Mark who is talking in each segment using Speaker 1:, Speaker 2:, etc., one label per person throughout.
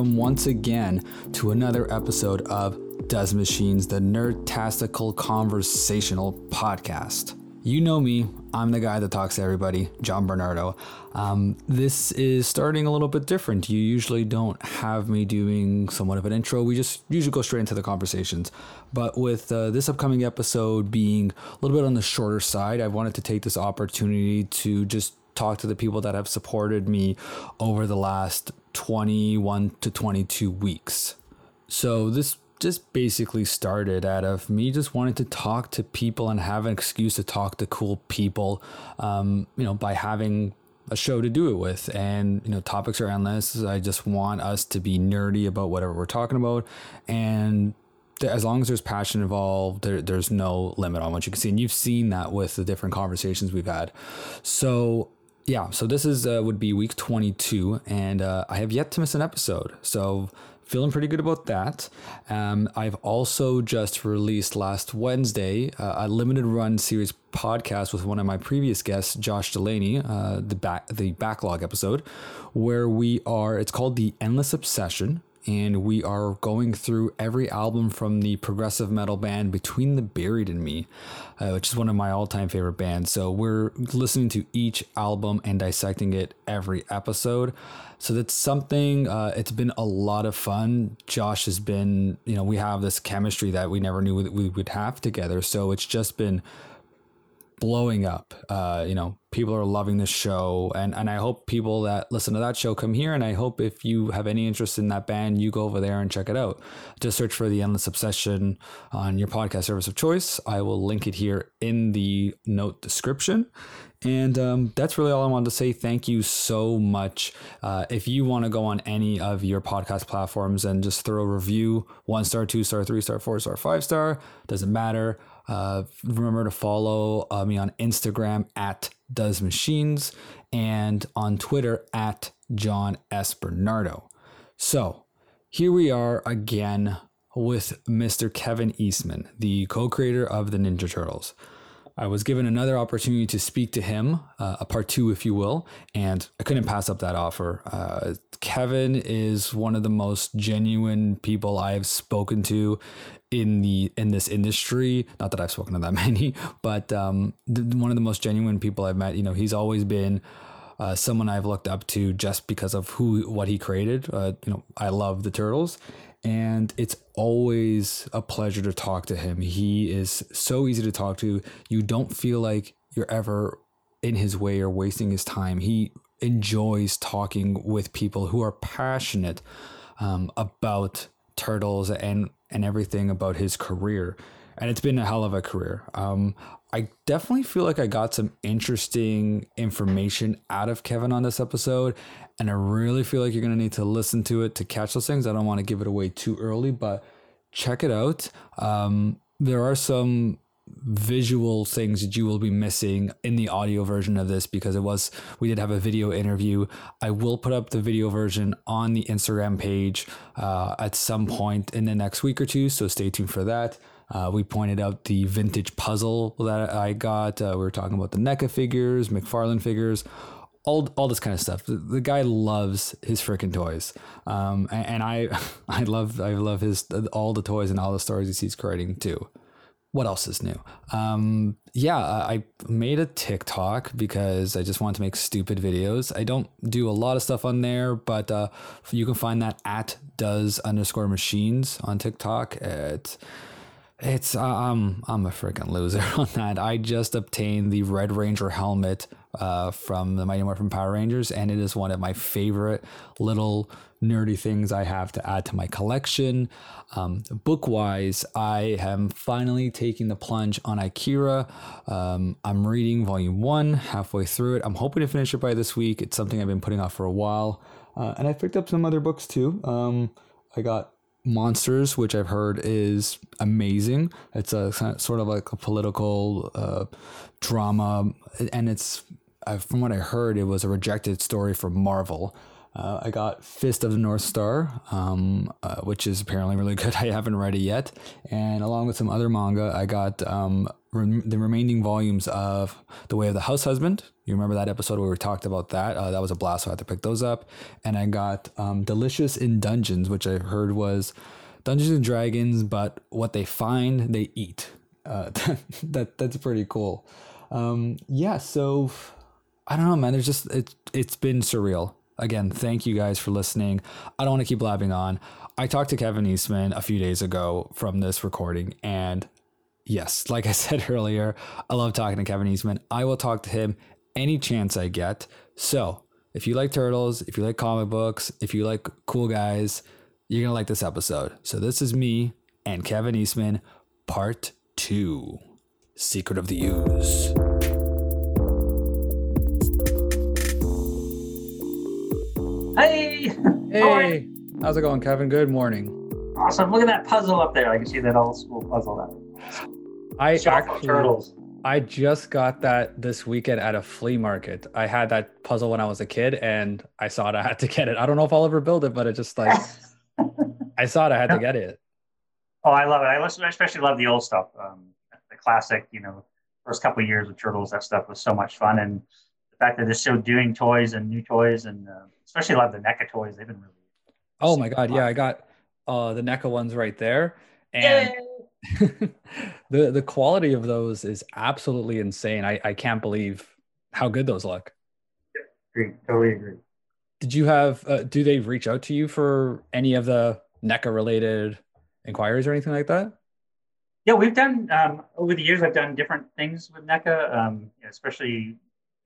Speaker 1: welcome once again to another episode of Does Machines, the Nerdtastical Conversational Podcast. You know me, I'm the guy that talks to everybody, John Bernardo. Um, this is starting a little bit different. You usually don't have me doing somewhat of an intro. We just usually go straight into the conversations. But with uh, this upcoming episode being a little bit on the shorter side, I wanted to take this opportunity to just talk to the people that have supported me over the last 21 to 22 weeks. So this just basically started out of me just wanting to talk to people and have an excuse to talk to cool people, um, you know, by having a show to do it with. And, you know, topics are endless. I just want us to be nerdy about whatever we're talking about. And as long as there's passion involved, there, there's no limit on what you can see. And you've seen that with the different conversations we've had. So, yeah, so this is uh, would be week 22, and uh, I have yet to miss an episode. So feeling pretty good about that. Um, I've also just released last Wednesday uh, a limited run series podcast with one of my previous guests, Josh Delaney, uh, the back the backlog episode, where we are. It's called the Endless Obsession and we are going through every album from the progressive metal band Between the Buried and Me, uh, which is one of my all time favorite bands. So we're listening to each album and dissecting it every episode. So that's something, uh, it's been a lot of fun. Josh has been, you know, we have this chemistry that we never knew we would have together. So it's just been blowing up. Uh, you know, people are loving this show, and and I hope people that listen to that show come here. And I hope if you have any interest in that band, you go over there and check it out. Just search for the Endless Obsession on your podcast service of choice. I will link it here in the note description. And um, that's really all I wanted to say. Thank you so much. Uh, if you want to go on any of your podcast platforms and just throw a review one star, two star, three star, four star, five star, doesn't matter. Uh, remember to follow uh, me on Instagram at Does Machines and on Twitter at John S. Bernardo. So here we are again with Mr. Kevin Eastman, the co creator of the Ninja Turtles. I was given another opportunity to speak to him, uh, a part two, if you will, and I couldn't pass up that offer. Uh, Kevin is one of the most genuine people I've spoken to in the in this industry. Not that I've spoken to that many, but um, one of the most genuine people I've met. You know, he's always been. Uh, someone I've looked up to just because of who what he created. Uh, you know, I love the turtles, and it's always a pleasure to talk to him. He is so easy to talk to. You don't feel like you're ever in his way or wasting his time. He enjoys talking with people who are passionate um, about turtles and and everything about his career. And it's been a hell of a career. Um, I definitely feel like I got some interesting information out of Kevin on this episode. And I really feel like you're to need to listen to it to catch those things. I don't want to give it away too early, but check it out. Um, there are some visual things that you will be missing in the audio version of this because it was we did have a video interview i will put up the video version on the instagram page uh, at some point in the next week or two so stay tuned for that uh, we pointed out the vintage puzzle that I got. Uh, we were talking about the NECA figures, McFarlane figures, all, all this kind of stuff. The, the guy loves his freaking toys, um, and, and, I I love I love his all the toys and all the stories he's creating too. What else is new? Um, yeah, I made a TikTok because I just want to make stupid videos. I don't do a lot of stuff on there, but uh, you can find that at does underscore machines on TikTok. It's it's um I'm a freaking loser on that. I just obtained the Red Ranger helmet uh, from the Mighty Morphin Power Rangers, and it is one of my favorite little nerdy things I have to add to my collection. Um, book wise, I am finally taking the plunge on Akira. Um, I'm reading volume one, halfway through it. I'm hoping to finish it by this week. It's something I've been putting off for a while, uh, and I picked up some other books too. Um, I got Monsters, which I've heard is amazing. It's a sort of like a political uh, drama, and it's from what I heard, it was a rejected story from Marvel. Uh, I got Fist of the North Star, um, uh, which is apparently really good. I haven't read it yet. And along with some other manga, I got um, the remaining volumes of The Way of the House Husband. You remember that episode where we talked about that? Uh, that was a blast, so I had to pick those up. And I got um, Delicious in Dungeons, which I heard was Dungeons and Dragons, but what they find, they eat. Uh, that that's pretty cool. Um, yeah, so I don't know, man. There's just it, it's been surreal again, thank you guys for listening. I don't want to keep blabbing on. I talked to Kevin Eastman a few days ago from this recording, and yes, like I said earlier, I love talking to Kevin Eastman. I will talk to him any chance I get. So, if you like turtles, if you like comic books, if you like cool guys, you're going to like this episode. So, this is me and Kevin Eastman, part two Secret of the Ooze.
Speaker 2: Hey!
Speaker 1: Hey! How's it going, Kevin? Good morning.
Speaker 2: Awesome. Look at that puzzle up there. I can see that old school puzzle there.
Speaker 1: I actually,
Speaker 2: turtles.
Speaker 1: I just got that this weekend at a flea market. I had that puzzle when I was a kid and I saw it. I had to get it. I don't know if I'll ever build it, but it just like, I saw it. I had to get it.
Speaker 2: Oh, I love it. I listen, I especially love the old stuff. Um, the classic, you know, first couple of years of Turtles, that stuff was so much fun. And the fact that they're still doing toys and new toys, and uh, especially love the NECA toys. They've been really.
Speaker 1: Oh my God. Yeah. I got uh, the NECA ones right there. And the, the quality of those is absolutely insane. I, I can't believe how good those look.
Speaker 2: Agree. Totally agree.
Speaker 1: Did you have, uh, do they reach out to you for any of the NECA related inquiries or anything like that?
Speaker 2: Yeah, we've done um, over the years. I've done different things with NECA, um, especially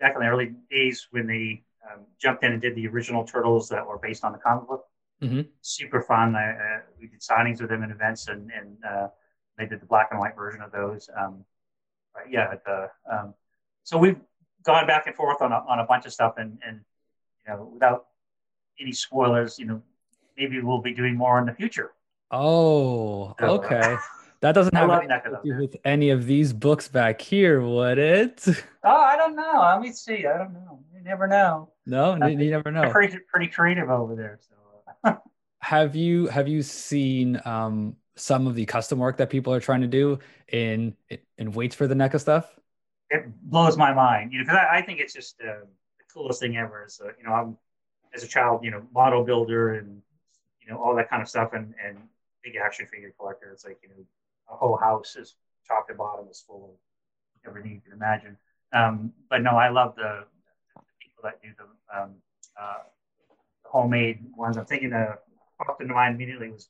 Speaker 2: back in the early days when they um, jumped in and did the original Turtles that were based on the comic book.
Speaker 1: Mm-hmm.
Speaker 2: Super fun. I, uh, we did signings with them in events, and, and uh, they did the black and white version of those. Um, but yeah, the, um, so we've gone back and forth on a, on a bunch of stuff, and, and you know, without any spoilers, you know, maybe we'll be doing more in the future.
Speaker 1: Oh,
Speaker 2: So, uh,
Speaker 1: okay. That doesn't have anything to do with any of these books back here, would it?
Speaker 2: Oh, I don't know. Let me see. I don't know. You never know.
Speaker 1: No, you you never know.
Speaker 2: pretty pretty creative over there. So uh,
Speaker 1: Have you have you seen um, some of the custom work that people are trying to do in in waits for the NECA stuff?
Speaker 2: it blows my mind. You know, because I, I think it's just uh, the coolest thing ever. So you know, I'm as a child, you know, model builder and you know all that kind of stuff, and and big action figure collector. It's like you know, a whole house is top to bottom is full of everything you can imagine. Um, but no, I love the, the people that do the, um, uh, the homemade ones. I'm thinking of popped into mind immediately was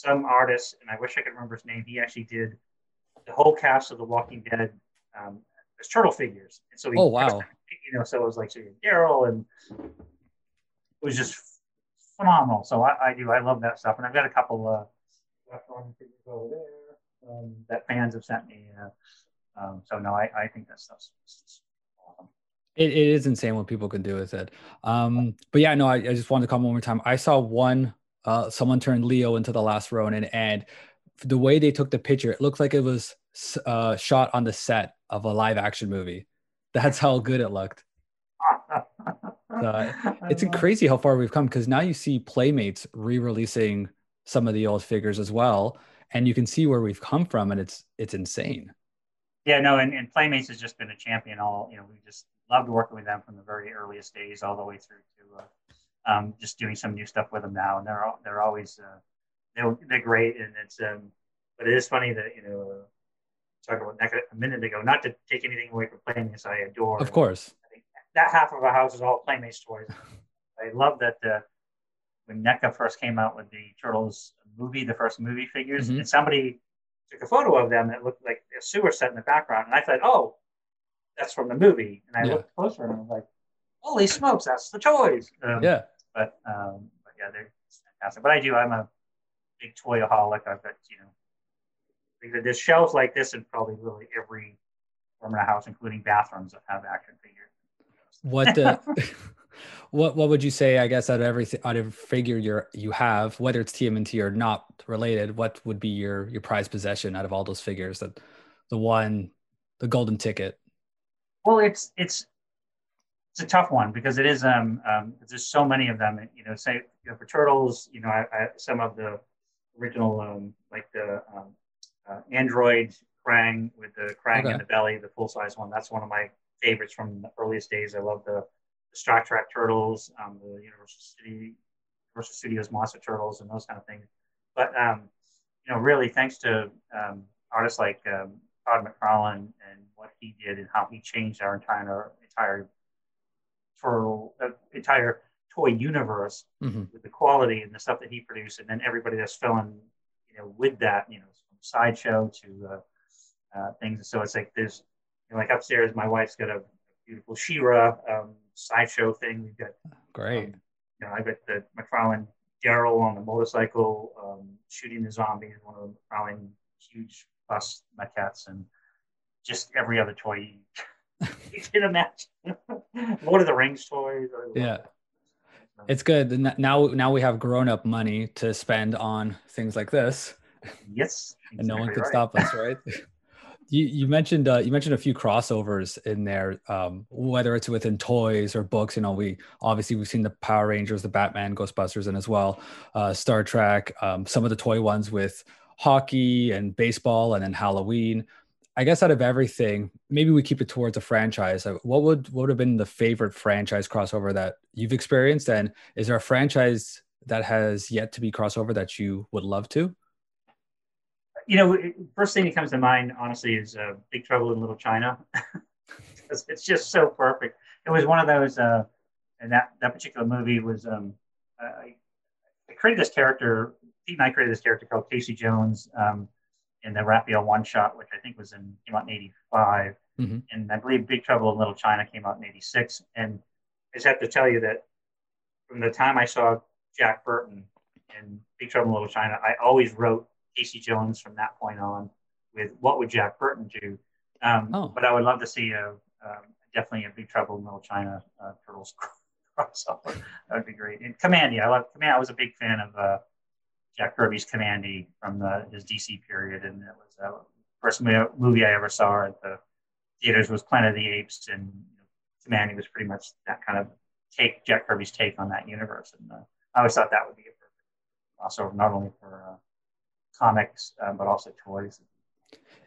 Speaker 2: some artist, and I wish I could remember his name. He actually did the whole cast of The Walking Dead um, as turtle figures. And so he
Speaker 1: Oh, wow.
Speaker 2: you know, so it was like so Daryl, and it was just phenomenal. So I, I do, I love that stuff, and I've got a couple uh, figures over there um, that fans have sent me. Uh, um, so no, I, I think that stuff's stuff's awesome.
Speaker 1: It, it is insane what people can do with it. Um, but yeah, no, I, I just wanted to come one more time. I saw one, uh, someone turned Leo into the last Ronin, and the way they took the picture, it looked like it was uh, shot on the set of a live action movie. That's how good it looked. It's crazy how far we've come because now you see Playmates re-releasing some of the old figures as well, and you can see where we've come from, and it's it's insane.
Speaker 2: Yeah, no, and, and Playmates has just been a champion. All you know, we just loved working with them from the very earliest days all the way through to uh, um, just doing some new stuff with them now, and they're al- they're always uh, they're they're great, and it's um, but it is funny that you know uh, about NECA a minute ago. Not to take anything away from Playmates, I adore.
Speaker 1: Of course.
Speaker 2: that half of our house is all Playmates toys. I love that uh, when NECA first came out with the Turtles movie, the first movie figures,
Speaker 1: Mhm.
Speaker 2: and somebody took a photo of them that looked like a sewer set in the background, and I thought, oh, that's from the movie, and I
Speaker 1: Yeah.
Speaker 2: looked closer and I was like, holy smokes, that's the toys. Um,
Speaker 1: Yeah.
Speaker 2: But um, but yeah, they're fantastic. But I do, I'm a big toyaholic. I've got you know, there's shelves like this in probably really every room in a house, including bathrooms that have action figures.
Speaker 1: What uh, what what would you say? I guess out of everything, out of figure you you have, whether it's TMNT or not related, what would be your your prized possession out of all those figures? That the one, the golden ticket.
Speaker 2: Well, it's it's it's a tough one because it is um, um there's so many of them. You know, say you know, for turtles, you know, I, I, some of the original um, like the um, uh, Android Krang with the Krang okay. in the belly, the full size one. That's one of my favorites from the earliest days. I love the, the Star Trek turtles, um, the Universal City, Universal Studios Monster Turtles, and those kind of things. But um, you know, really, thanks to um, artists like um, Todd McFarlane and what he did and how he changed our entire entire turtle, uh, entire toy universe mm-hmm. with the quality and the stuff that he produced, and then everybody that's filling, you know, with that, you know, from sideshow to uh, uh, things. So it's like there's, you know, like upstairs, my wife's got a beautiful She-Ra um, sideshow thing. We've got
Speaker 1: great.
Speaker 2: Um, you know, I got the McFarlane Daryl on the motorcycle um, shooting the zombies, one of the McFarlane huge bus maquettes, and just every other toy you can imagine. Lord of the Rings toys.
Speaker 1: Yeah. It's good. Now, now we have grown-up money to spend on things like this.
Speaker 2: Yes,
Speaker 1: exactly and no one could right. stop us, right? you, you mentioned uh, you mentioned a few crossovers in there, um, whether it's within toys or books. You know, we obviously we've seen the Power Rangers, the Batman, Ghostbusters, and as well uh, Star Trek. Um, some of the toy ones with hockey and baseball, and then Halloween. I guess out of everything, maybe we keep it towards a franchise. Uh, what would what would have been the favorite franchise crossover that you've experienced? And is there a franchise that has yet to be crossover that you would love to?
Speaker 2: You know, first thing that comes to mind, honestly, is uh, Big Trouble in Little China. it's just so perfect. It was one of those, uh, and that that particular movie was. Um, I, I created this character. Pete and I created this character called Casey Jones. Um, in the Raphael one shot, which I think was in came out in '85, mm-hmm. and I believe Big Trouble in Little China came out in '86. And I just have to tell you that from the time I saw Jack Burton in Big Trouble in Little China, I always wrote Casey Jones from that point on with what would Jack Burton do. Um, oh. But I would love to see a um, definitely a Big Trouble in Little China uh, Turtles crossover. that would be great. And Kamandi, I love Kamandi. I was a big fan of. Uh, Jack Kirby's Kamandi from the, his DC period, and it was the first movie I ever saw at the theaters was Planet of the Apes, and you know, Kamandi was pretty much that kind of take Jack Kirby's take on that universe, and uh, I always thought that would be a perfect crossover, not only for uh, comics uh, but also toys.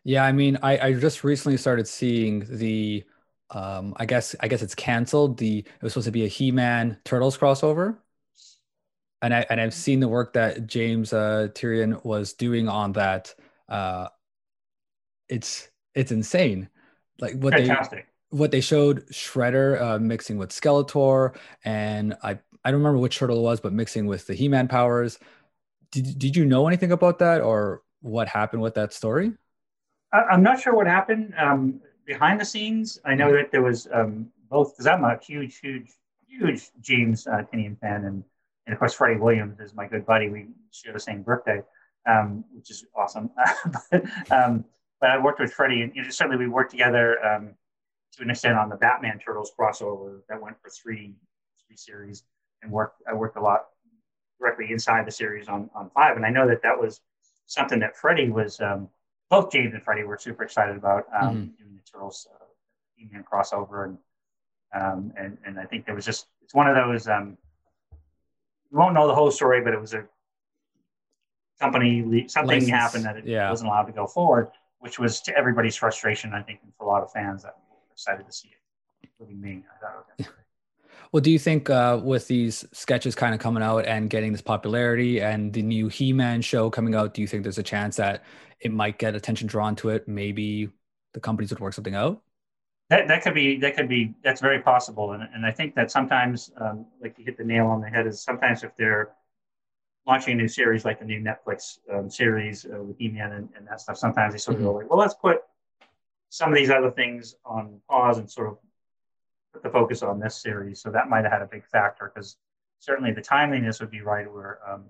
Speaker 1: Yeah, I mean, I, I just recently started seeing the um, I guess I guess it's canceled. The it was supposed to be a He-Man Turtles crossover, and I and I've seen the work that James uh, Tynion was doing on that. Uh, it's it's insane, like what Fantastic. they what they showed Shredder uh, mixing with Skeletor, and I I don't remember which turtle it was, but mixing with the He Man powers. Did did you know anything about that, or what happened with that story?
Speaker 2: I'm not sure what happened um, behind the scenes. I know that there was um, both because I'm a huge, huge, huge James uh, Tynion fan, and and of course Freddie Williams is my good buddy. We share the same birthday, um, which is awesome. but, um, but I worked with Freddie, and you know, certainly we worked together um, to an extent on the Batman Turtles crossover that went for three three series, and worked. I worked a lot directly inside the series on on five, and I know that that was something that Freddie was. Um, both James and Freddie were super excited about um, mm-hmm. doing the Turtles uh, crossover, and um, and and I think there was just it's one of those we won't know the whole story, but it was a company something License. happened that it yeah. wasn't allowed to go forward, which was to everybody's frustration. I think and for a lot of fans that were excited to see it, including me. I thought it was
Speaker 1: Well, do you think uh, with these sketches kind of coming out and getting this popularity and the new He-Man show coming out, do you think there's a chance that it might get attention drawn to it? Maybe the companies would work something out.
Speaker 2: That, that could be that could be that's very possible, and, and I think that sometimes, um, like you hit the nail on the head, is sometimes if they're launching a new series like the new Netflix um, series uh, with He-Man and, and, that stuff, sometimes they sort of mm-hmm. go like, well, let's put some of these other things on pause and sort of put the focus on this series. So that might have had a big factor because certainly the timeliness would be right where um,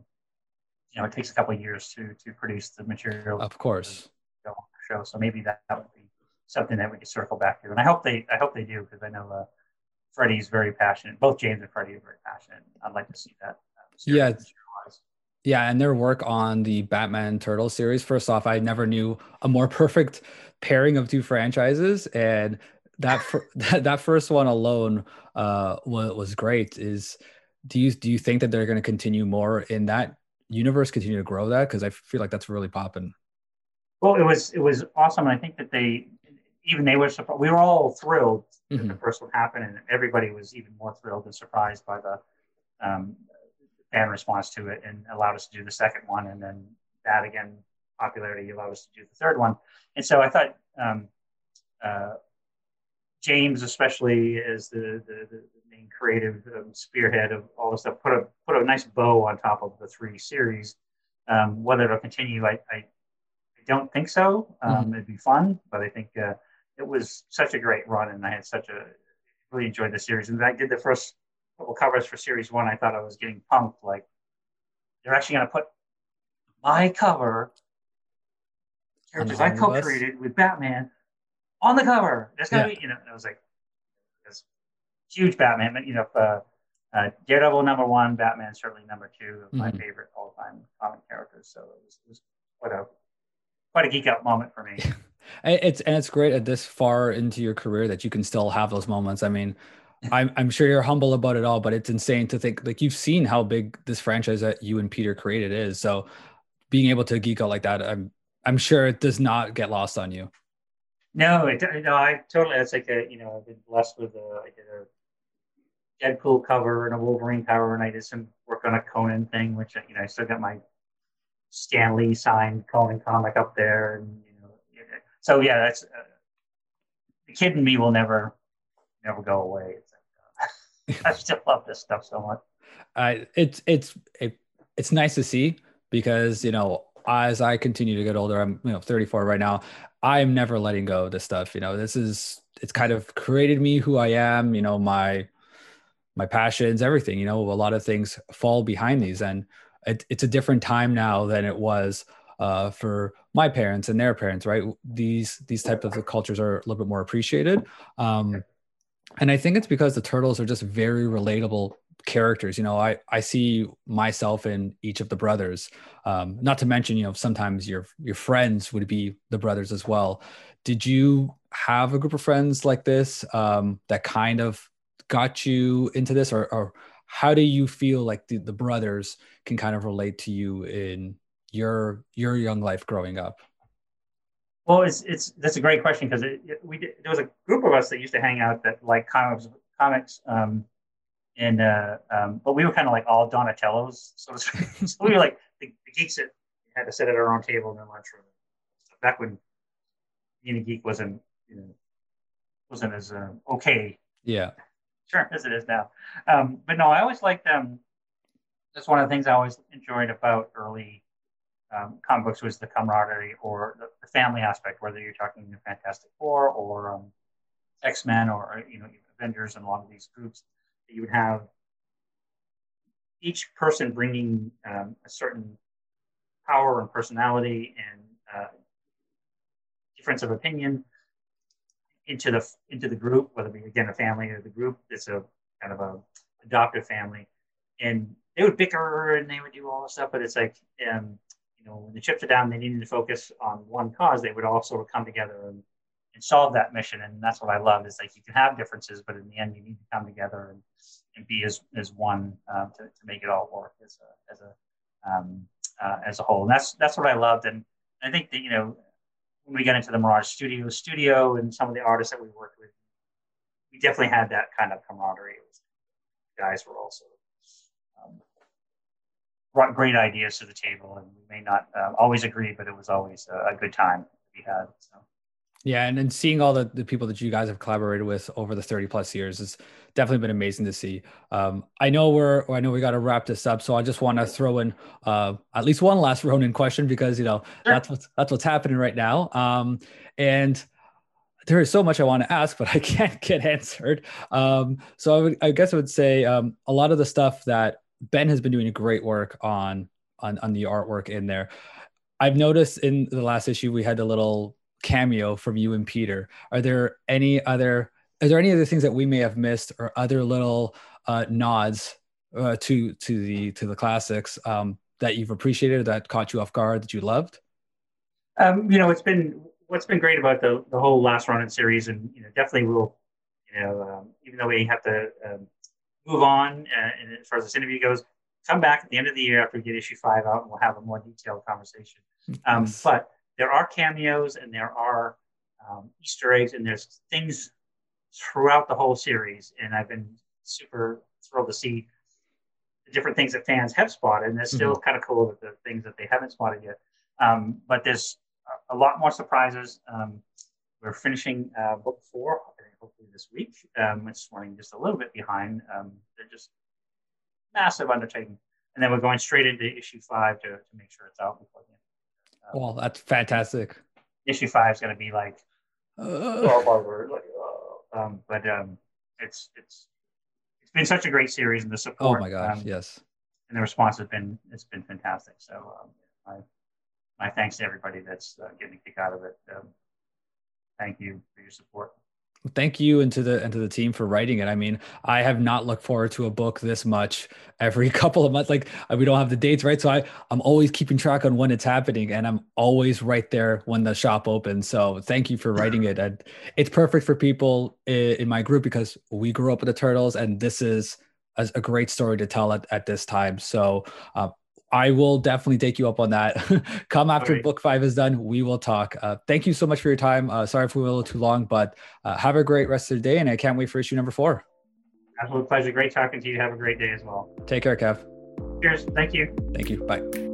Speaker 2: you know it takes a couple of years to to produce the material.
Speaker 1: Of course.
Speaker 2: Show. So maybe that, that would be something that we could circle back to. And I hope they I hope they do because I know uh, Freddie's very passionate. Both James and Freddie are very passionate. I'd like to see that. Uh,
Speaker 1: yeah. Yeah, and their work on the Batman Turtle series. First off, I never knew a more perfect pairing of two franchises, and that that, that first one alone uh, was, was great. Is do you do you think that they're going to continue more in that universe, continue to grow that? Because I feel like that's really popping.
Speaker 2: Well, it was it was awesome. I think that they even they were surprised. We were all thrilled mm-hmm. that the first one happened, and everybody was even more thrilled and surprised by the um, fan response to it, and allowed us to do the second one, and then that again popularity allowed us to do the third one. And so I thought um, uh, James, especially as the, the, the main creative um, spearhead of all this stuff, put a put a nice bow on top of the three series. Um, whether it'll continue, I, I, I don't think so. Um, mm-hmm. It'd be fun, but I think uh, it was such a great run, and I had such a really enjoyed the series. And I did the first couple covers for series one. I thought I was getting pumped, like they're actually going to put my cover characters I co-created with Batman on the cover. There's gonna yeah. be, you know, I was like, this huge Batman. But you know, uh, uh, Daredevil number one, Batman certainly number two of my mm-hmm. favorite all-time comic characters. So it was, it was quite a quite a geek out moment for me.
Speaker 1: it's and it's great at this far into your career that you can still have those moments. I mean, I'm I'm sure you're humble about it all, but it's insane to think like you've seen how big this franchise that you and Peter created is. So being able to geek out like that, I'm I'm sure it does not get lost on you.
Speaker 2: No, it, no, I totally. It's like a you know I've been blessed with a I did a Deadpool cover and a Wolverine cover, and I did some work on a Conan thing, which you know I still got my Stan Lee signed Conan comic up there, and so yeah, that's uh, the kid in me will never never go away. Uh, I still love this stuff so much.
Speaker 1: Uh, it's it's it, it's nice to see because you know as I continue to get older, I'm you know 34 right now. I'm never letting go of this stuff. You know, this is it's kind of created me who I am. You know, my my passions, everything. You know, a lot of things fall behind these, and it, it's a different time now than it was uh, for my parents and their parents. Right? These these type of cultures are a little bit more appreciated. Um, and I think it's because the turtles are just very relatable characters you know i i see myself in each of the brothers um not to mention you know sometimes your your friends would be the brothers as well did you have a group of friends like this um that kind of got you into this or, or how do you feel like the, the brothers can kind of relate to you in your your young life growing up
Speaker 2: well it's it's that's a great question because we did, there was a group of us that used to hang out that like comics comics um and uh, um, but we were kind of like all Donatellos, so, to speak. so we were like the, the, geeks that had to sit at our own table in the lunchroom. So back when being a geek wasn't you know wasn't as uh, okay.
Speaker 1: Yeah.
Speaker 2: Sure, as it is now. Um, but no, I always liked um, that's one of the things I always enjoyed about early um, comic books was the camaraderie or the, family aspect, whether you're talking the Fantastic Four or um, X Men or you know Avengers and a lot of these groups you would have each person bringing um, a certain power and personality and uh, difference of opinion into the into the group, whether it be again a family or the group. It's a kind of a adoptive family, and they would bicker and they would do all this stuff. But it's like, um, you know, when the chips are down, they needed to focus on one cause. They would all sort of come together and, and solve that mission. And that's what I love is like you can have differences, but in the end, you need to come together and and be as, as one uh, to, to make it all work as a, as a, um, uh, as a whole. And that's, that's what I loved. And I think that, you know, when we got into the Mirage Studio studio and some of the artists that we worked with, we definitely had that kind of camaraderie. guys were also brought great ideas to the table, and we may not uh, always agree, but it was always a, a good time we had. So.
Speaker 1: Yeah, and then seeing all the, the people that you guys have collaborated with over the 30 plus years has definitely been amazing to see. Um, I know we're I know we got to wrap this up, so I just want to throw in uh, at least one last Ronin question because you know sure. that's what's that's what's happening right now. Um, and there is so much I want to ask, but I can't get answered. Um, so I, would, I guess I would say um, a lot of the stuff that Ben has been doing great work on on on the artwork in there. I've noticed in the last issue we had a little cameo from you and Peter. Are there any other? Are there any other things that we may have missed, or other little uh, nods uh, to to the to the classics um, that you've appreciated, that caught you off guard, that you loved?
Speaker 2: Um, you know, it's been what's been great about the the whole last Ronin series, and you know, definitely we'll, you know, um, even though we have to um, move on uh, and as far as this interview goes, come back at the end of the year after we get issue five out, and we'll have a more detailed conversation. Um, yes. But there are cameos and there are um, Easter eggs, and there's things throughout the whole series, and I've been super thrilled to see the different things that fans have spotted, and it's still mm-hmm. kind of cool that the things that they haven't spotted yet. Um, but there's a lot more surprises. Um, we're finishing uh, book four, hopefully this week. Um, it's running just a little bit behind. Um, they're just massive undertaking, and then we're going straight into issue five to, to make sure it's out before the
Speaker 1: end. Um, well, that's fantastic.
Speaker 2: Issue five is going to be like, uh, oh, like um, but um, it's it's it's been such a great series, and the support.
Speaker 1: Oh my gosh, um,
Speaker 2: yes. And the response has been it's been fantastic. So um, my my thanks to everybody that's uh, getting a kick out of it. Um, thank you for your support
Speaker 1: thank you and to the and to the team for writing it. I mean, I have not looked forward to a book this much every couple of months. Like uh, we don't have the dates right, so I I'm always keeping track on when it's happening, and I'm always right there when the shop opens. So thank you for writing it, and it's perfect for people in, my group because we grew up with the turtles, and this is a, a great story to tell at, at this time. So uh, I will definitely take you up on that. Come after right. book five is done, we will talk. Uh, thank you so much for your time. Uh, sorry if we were a little too long, but uh, have a great rest of the day, and I can't wait for issue number four.
Speaker 2: Absolute pleasure. Great talking to you. Have a great day as well.
Speaker 1: Take care, Kev.
Speaker 2: Cheers. Thank you.
Speaker 1: Thank you. Bye.